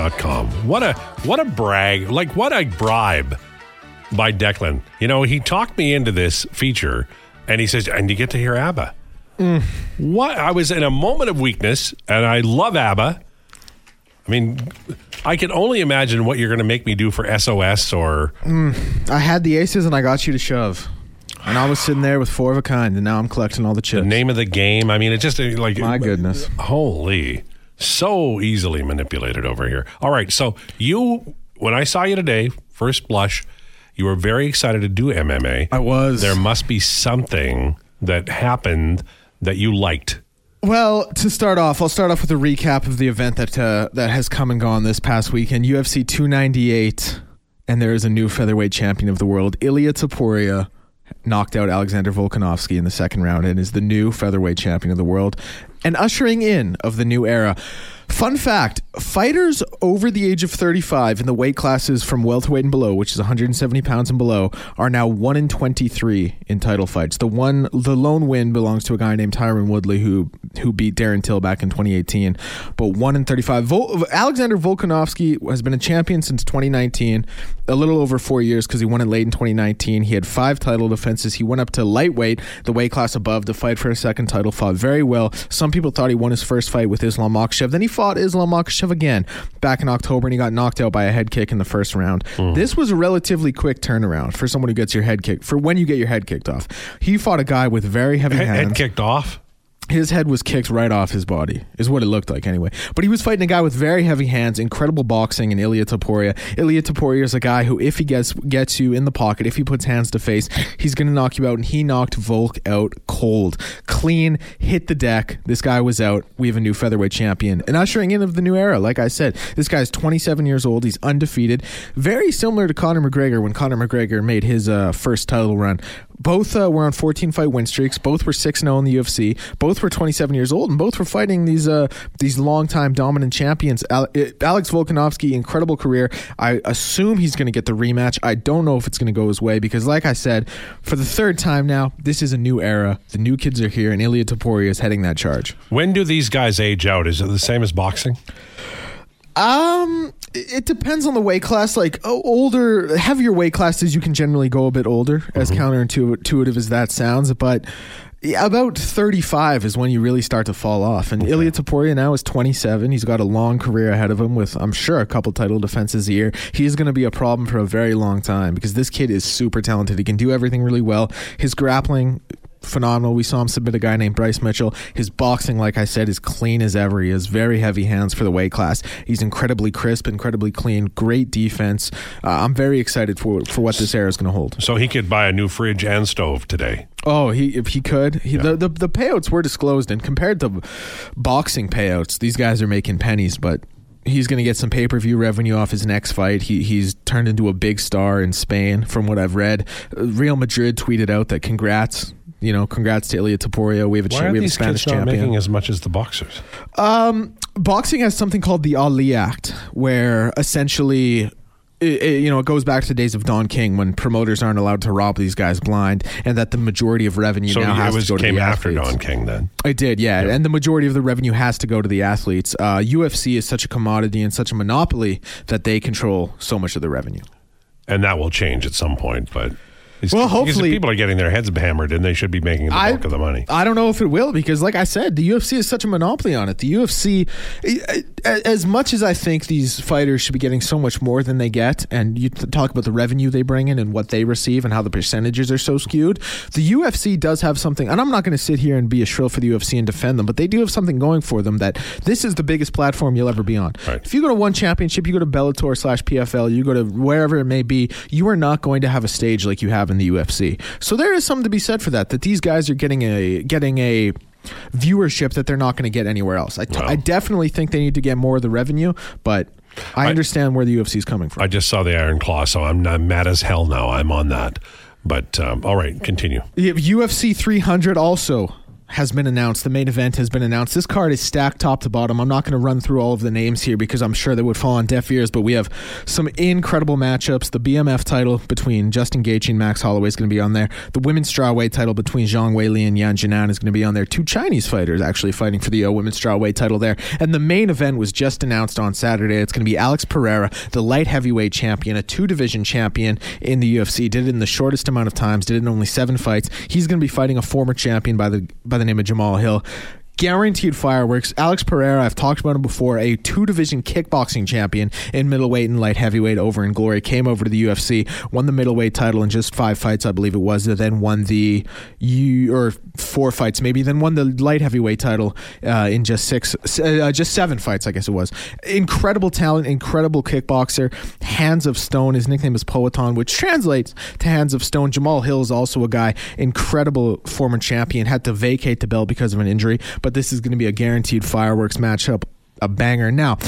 Declan.com. What a what a brag, like what a bribe by Declan. You know, he talked me into this feature and he says, and you get to hear ABBA. Mm. What I was in a moment of weakness, and I love ABBA. I mean, I can only imagine what you're going to make me do for SOS or mm. I had the aces and I got you to shove. And I was sitting there with four of a kind, and now I'm collecting all the the chips. name of the game. I mean, it just like My goodness. Holy, so easily manipulated over here. All right, so you, when I saw you today, first blush, you were very excited to do MMA. I was. There must be something that happened that you liked. Well, to start off, I'll start off with a recap of the event that uh, that has come and gone this past weekend. UFC 298, and there is a new featherweight champion of the world. Ilia Topuria knocked out Alexander Volkanovski in the second round and is the new featherweight champion of the world and ushering in of the new era. Fun fact fighters over the age of 35 in the weight classes from welterweight and below, which is 170 pounds and below, are now 1 in 23 in title fights. The one, the lone win belongs to a guy named Tyron Woodley who who beat Darren Till back in 2018. But 1 in 35. Vol- Alexander Volkanovski has been a champion since 2019, a little over four years because he won it late in 2019. He had five title defenses. He went up to lightweight, the weight class above, to fight for a second title. Fought very well. Some people thought he won his first fight with Islam Makhachev. Then he fought Islam Makhachev again back in October, and he got knocked out by a head kick in the first round. Mm. This was a relatively quick turnaround for someone who gets your head kicked. For when you get your head kicked off, he fought a guy with very heavy Head, hands head kicked off. His head was kicked right off his body, is what it looked like anyway. But he was fighting a guy with very heavy hands, incredible boxing, and Ilia Topuria. Ilia Topuria is a guy who, if he gets gets you in the pocket, if he puts hands to face, he's going to knock you out. And he knocked Volk out cold, clean, hit the deck. This guy was out. We have a new featherweight champion, and ushering in of the new era. Like I said, this guy's 27 years old. He's undefeated, very similar to Conor McGregor when Conor McGregor made his uh, first title run. Both uh, were on 14 fight win streaks. Both were 6 0 in the UFC. Both were 27 years old, and both were fighting these uh, these longtime dominant champions. Uh, Alex Volkanovski, incredible career. I assume he's going to get the rematch. I don't know if it's going to go his way because, like I said, for the third time now, this is a new era. The new kids are here, and Ilia Topuria is heading that charge. When do these guys age out? Is it the same as boxing? Um, it depends on the weight class. Like older, heavier weight classes, you can generally go a bit older, as mm-hmm. counterintuitive as that sounds. But about 35 is when you really start to fall off. And Ilia Topuria now is 27. He's got a long career ahead of him with, I'm sure, a couple title defenses a year. He's going to be a problem for a very long time because this kid is super talented. He can do everything really well. His grappling phenomenal. We saw him submit a guy named Bryce Mitchell. His boxing, like I said, is clean as ever. He has very heavy hands for the weight class. He's incredibly crisp, incredibly clean, great defense. Uh, I'm very excited for for what this era is going to hold. So he could buy a new fridge and stove today. Oh, he if he could, he, the, the the payouts were disclosed, and compared to boxing payouts, these guys are making pennies, but. He's going to get some pay per view revenue off his next fight. He he's turned into a big star in Spain, from what I've read. Uh, Real Madrid tweeted out that congrats, you know, congrats to Ilia Topuria. We have a Why cha- we have a Spanish kids not champion. making as much as the boxers? Um, boxing has something called the Ali Act, where essentially. It, it- you know, it goes back to the days of Don King when promoters aren't allowed to rob these guys blind, and that the majority of revenue So now has was to go to the athletes. came after. Don King then. It did, yeah. And the majority of the revenue has to go to the athletes. Uh, UFC is such a commodity and such a monopoly that they control so much of the revenue. And that will change at some point, but Well, hopefully- people are getting their heads hammered and they should be making the I- bulk of the money. I don't know if it will because, like I said, the UFC is such a monopoly on it. The UFC, eh, eh, as much as I think these fighters should be getting so much more than they get, and you talk about the revenue they bring in and what they receive and how the percentages are so skewed, the UFC does have something. And I'm not going to sit here and be a shrill for the UFC and defend them, but they do have something going for them that this is the biggest platform you'll ever be on. Right. If you go to one championship, you go to Bellator slash PFL, you go to wherever it may be, you are not going to have a stage like you have in the UFC. So there is something to be said for that. That these guys are getting a getting a viewership that they're not going to get anywhere else. I, t- Wow. I definitely think they need to get more of the revenue, but I, I- understand where the UFC is coming from. I just saw the Iron Claw, so I'm, I'm mad as hell now. I'm on that. But um, all right, continue. UFC 300 also has been announced. The main event has been announced. This card is stacked top to bottom. I'm not going to run through all of the names here because I'm sure they would fall on deaf ears, but we have some incredible matchups. The BMF title between Justin Gaethje and Max Holloway is going to be on there. The women's strawweight title between Zhang Weili and Yan Xiaonan is going to be on there. Two Chinese fighters actually fighting for the uh, women's strawweight title there. And the main event was just announced on Saturday. It's going to be Alex Pereira, the light heavyweight champion, a two division champion in the UFC. Did it in the shortest amount of times. Did it in only seven fights. He's going to be fighting a former champion by the by the name of Jamahal Hill guaranteed fireworks. Alex Pereira, I've talked about him before, a two division kickboxing champion in middleweight and light heavyweight over in Glory, came over to the UFC, won the middleweight title in just five fights, I believe it was, then won the U or four fights maybe, then won the light heavyweight title uh, in just six, uh, just seven fights, I guess it was. Incredible talent, incredible kickboxer, hands of stone. His nickname is Poatan, which translates to hands of stone. Jamahal Hill is also a guy, incredible former champion, had to vacate the belt because of an injury, but this is going to be a guaranteed fireworks matchup, a banger. Now,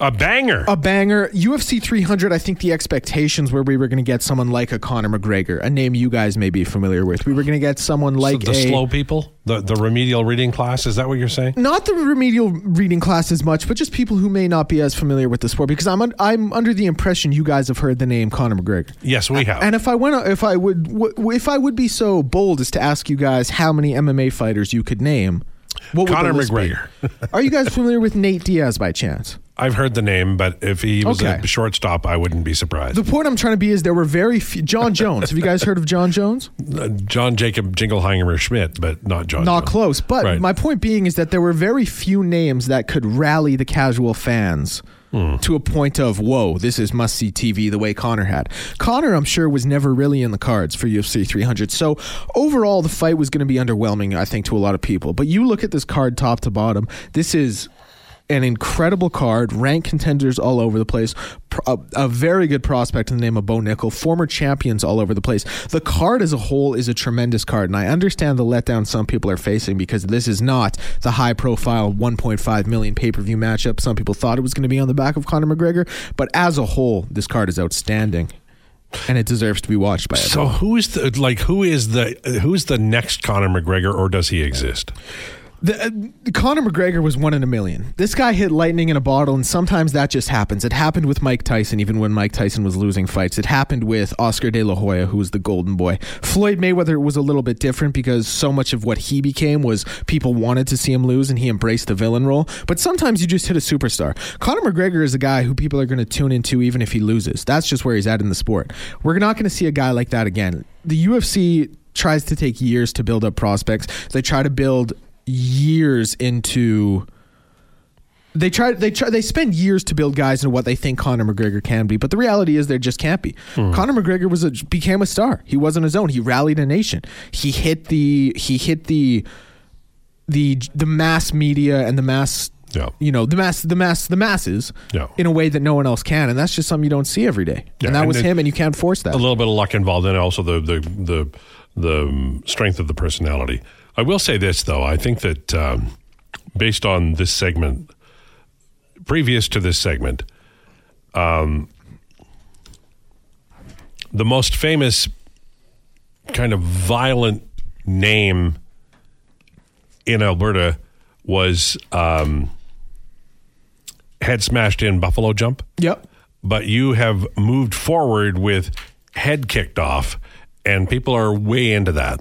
a banger. A banger. UFC 300, I think the expectations were we were going to get someone like a Conor McGregor, a name you guys may be familiar with. We were going to get someone like so the a, slow people, the, the remedial reading class. Is that what you're saying? Not the remedial reading class as much, but just people who may not be as familiar with the sport. Because I'm un, I'm under the impression you guys have heard the name Conor McGregor. Yes, we have. And if I went, if I would, if I would be so bold as to ask you guys how many MMA fighters you could name. What Conor McGregor. Are you guys familiar with Nate Diaz by chance? I've heard the name, but if he was Okay. a shortstop, I wouldn't be surprised. The point I'm trying to be is there were very few. John Jones. Have you guys heard of John Jones? Uh, John Jacob Jingleheimer Schmidt, but not John. Not Jones. close. But Right. my point being is that there were very few names that could rally the casual fans. To a point of whoa, this is must see TV the way Conor had. Conor, I'm sure, was never really in the cards for UFC 300. So overall, the fight was going to be underwhelming, I think, to a lot of people. But you look at this card top to bottom. This is an incredible card, ranked contenders all over the place, a, a very good prospect in the name of Bo Nickal, former champions all over the place. The card as a whole is a tremendous card, and I understand the letdown some people are facing because this is not the high profile 1.5 million pay per view matchup some people thought it was going to be on the back of Conor McGregor, but as a whole, this card is outstanding. And it deserves to be watched by everyone. So who is the like who is the who's the next Conor McGregor, or does he exist? The, uh, Conor McGregor was one in a million. This guy hit lightning in a bottle, and sometimes that just happens. It happened with Mike Tyson, even when Mike Tyson was losing fights. It happened with Oscar De La Hoya, who was the golden boy. Floyd Mayweather was a little bit different because so much of what he became was people wanted to see him lose, and he embraced the villain role. But sometimes you just hit a superstar. Conor McGregor is a guy who people are going to tune into even if he loses. That's just where he's at in the sport. We're not going to see a guy like that again. The UFC tries to take years to build up prospects. They try to build years into they try they try they spend years to build guys into what they think Conor McGregor can be, but the reality is there just can't be. Conor McGregor was a, became a star. He wasn't his own. He rallied a nation. He hit the he hit the the the mass media and the mass Yeah. you know the mass the mass the masses Yeah. in a way that no one else can, and that's just something you don't see every day. Yeah, and that and was it- him, and you can't force that. a little bit of luck involved, and also the the the the um, strength of the personality. I will say this though: I think that um, based on this segment, previous to this segment, um, the most famous kind of violent name in Alberta was um, head smashed in buffalo jump Yep. but you have moved forward with head kicked off, and people are way into that.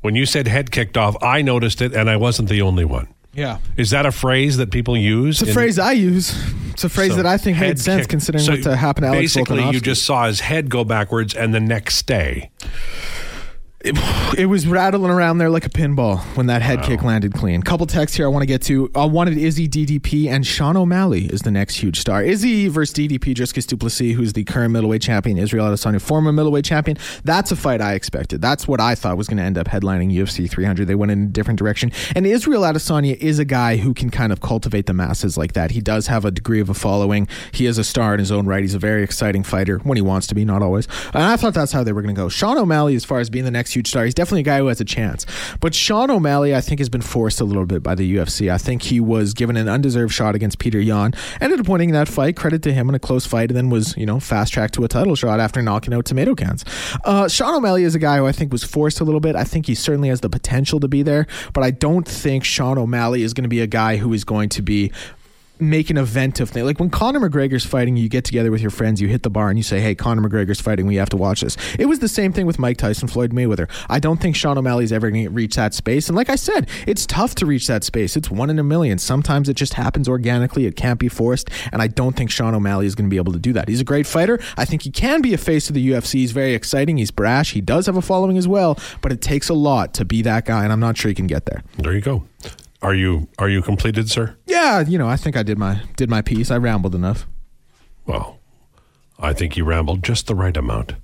When you said head kicked off, I noticed it, and I wasn't the only one. Yeah. Is that a phrase that people use? It's a in- phrase I use. It's a phrase so that I think made sense kick- considering so what happened to Alex Basically, you just saw his head go backwards, and the next day, It was rattling around there like a pinball when that head kick landed clean. Couple texts here I want to get to. I wanted Izzy DDP and Sean O'Malley is the next huge star. Izzy versus DDP, Dricus du Plessis, who's the current middleweight champion, Israel Adesanya, former middleweight champion. That's a fight I expected. That's what I thought was going to end up headlining UFC 300. They went in a different direction. And Israel Adesanya is a guy who can kind of cultivate the masses like that. He does have a degree of a following. He is a star in his own right. He's a very exciting fighter when he wants to be, not always. And I thought that's how they were going to go. Sean O'Malley, as far as being the next next huge star. He's definitely a guy who has a chance. But Sean O'Malley, I think, has been forced a little bit by the UFC. I think he was given an undeserved shot against Petr Yan. Ended up winning that fight. Credit to him in a close fight, and then was you know fast tracked to a title shot after knocking out tomato cans. Uh, Sean O'Malley is a guy who I think was forced a little bit. I think he certainly has the potential to be there, but I don't think Sean O'Malley is going to be a guy who is going to be make an event of things. Like when Conor McGregor's fighting, you get together with your friends, you hit the bar, and you say, "Hey, Conor McGregor's fighting. We have to watch this." It was the same thing with Mike Tyson, Floyd Mayweather. I don't think Sean O'Malley's ever going to reach that space. And like I said, it's tough to reach that space. It's one in a million. Sometimes it just happens organically. It can't be forced. And I don't think Sean O'Malley is going to be able to do that. He's a great fighter. I think he can be a face of the UFC. He's very exciting. He's brash. He does have a following as well. But it takes a lot to be that guy, and I'm not sure he can get there. There you go. Are you are you completed, sir? Yeah, you know, I think I did my did my piece. I rambled enough. Well, I think you rambled just the right amount.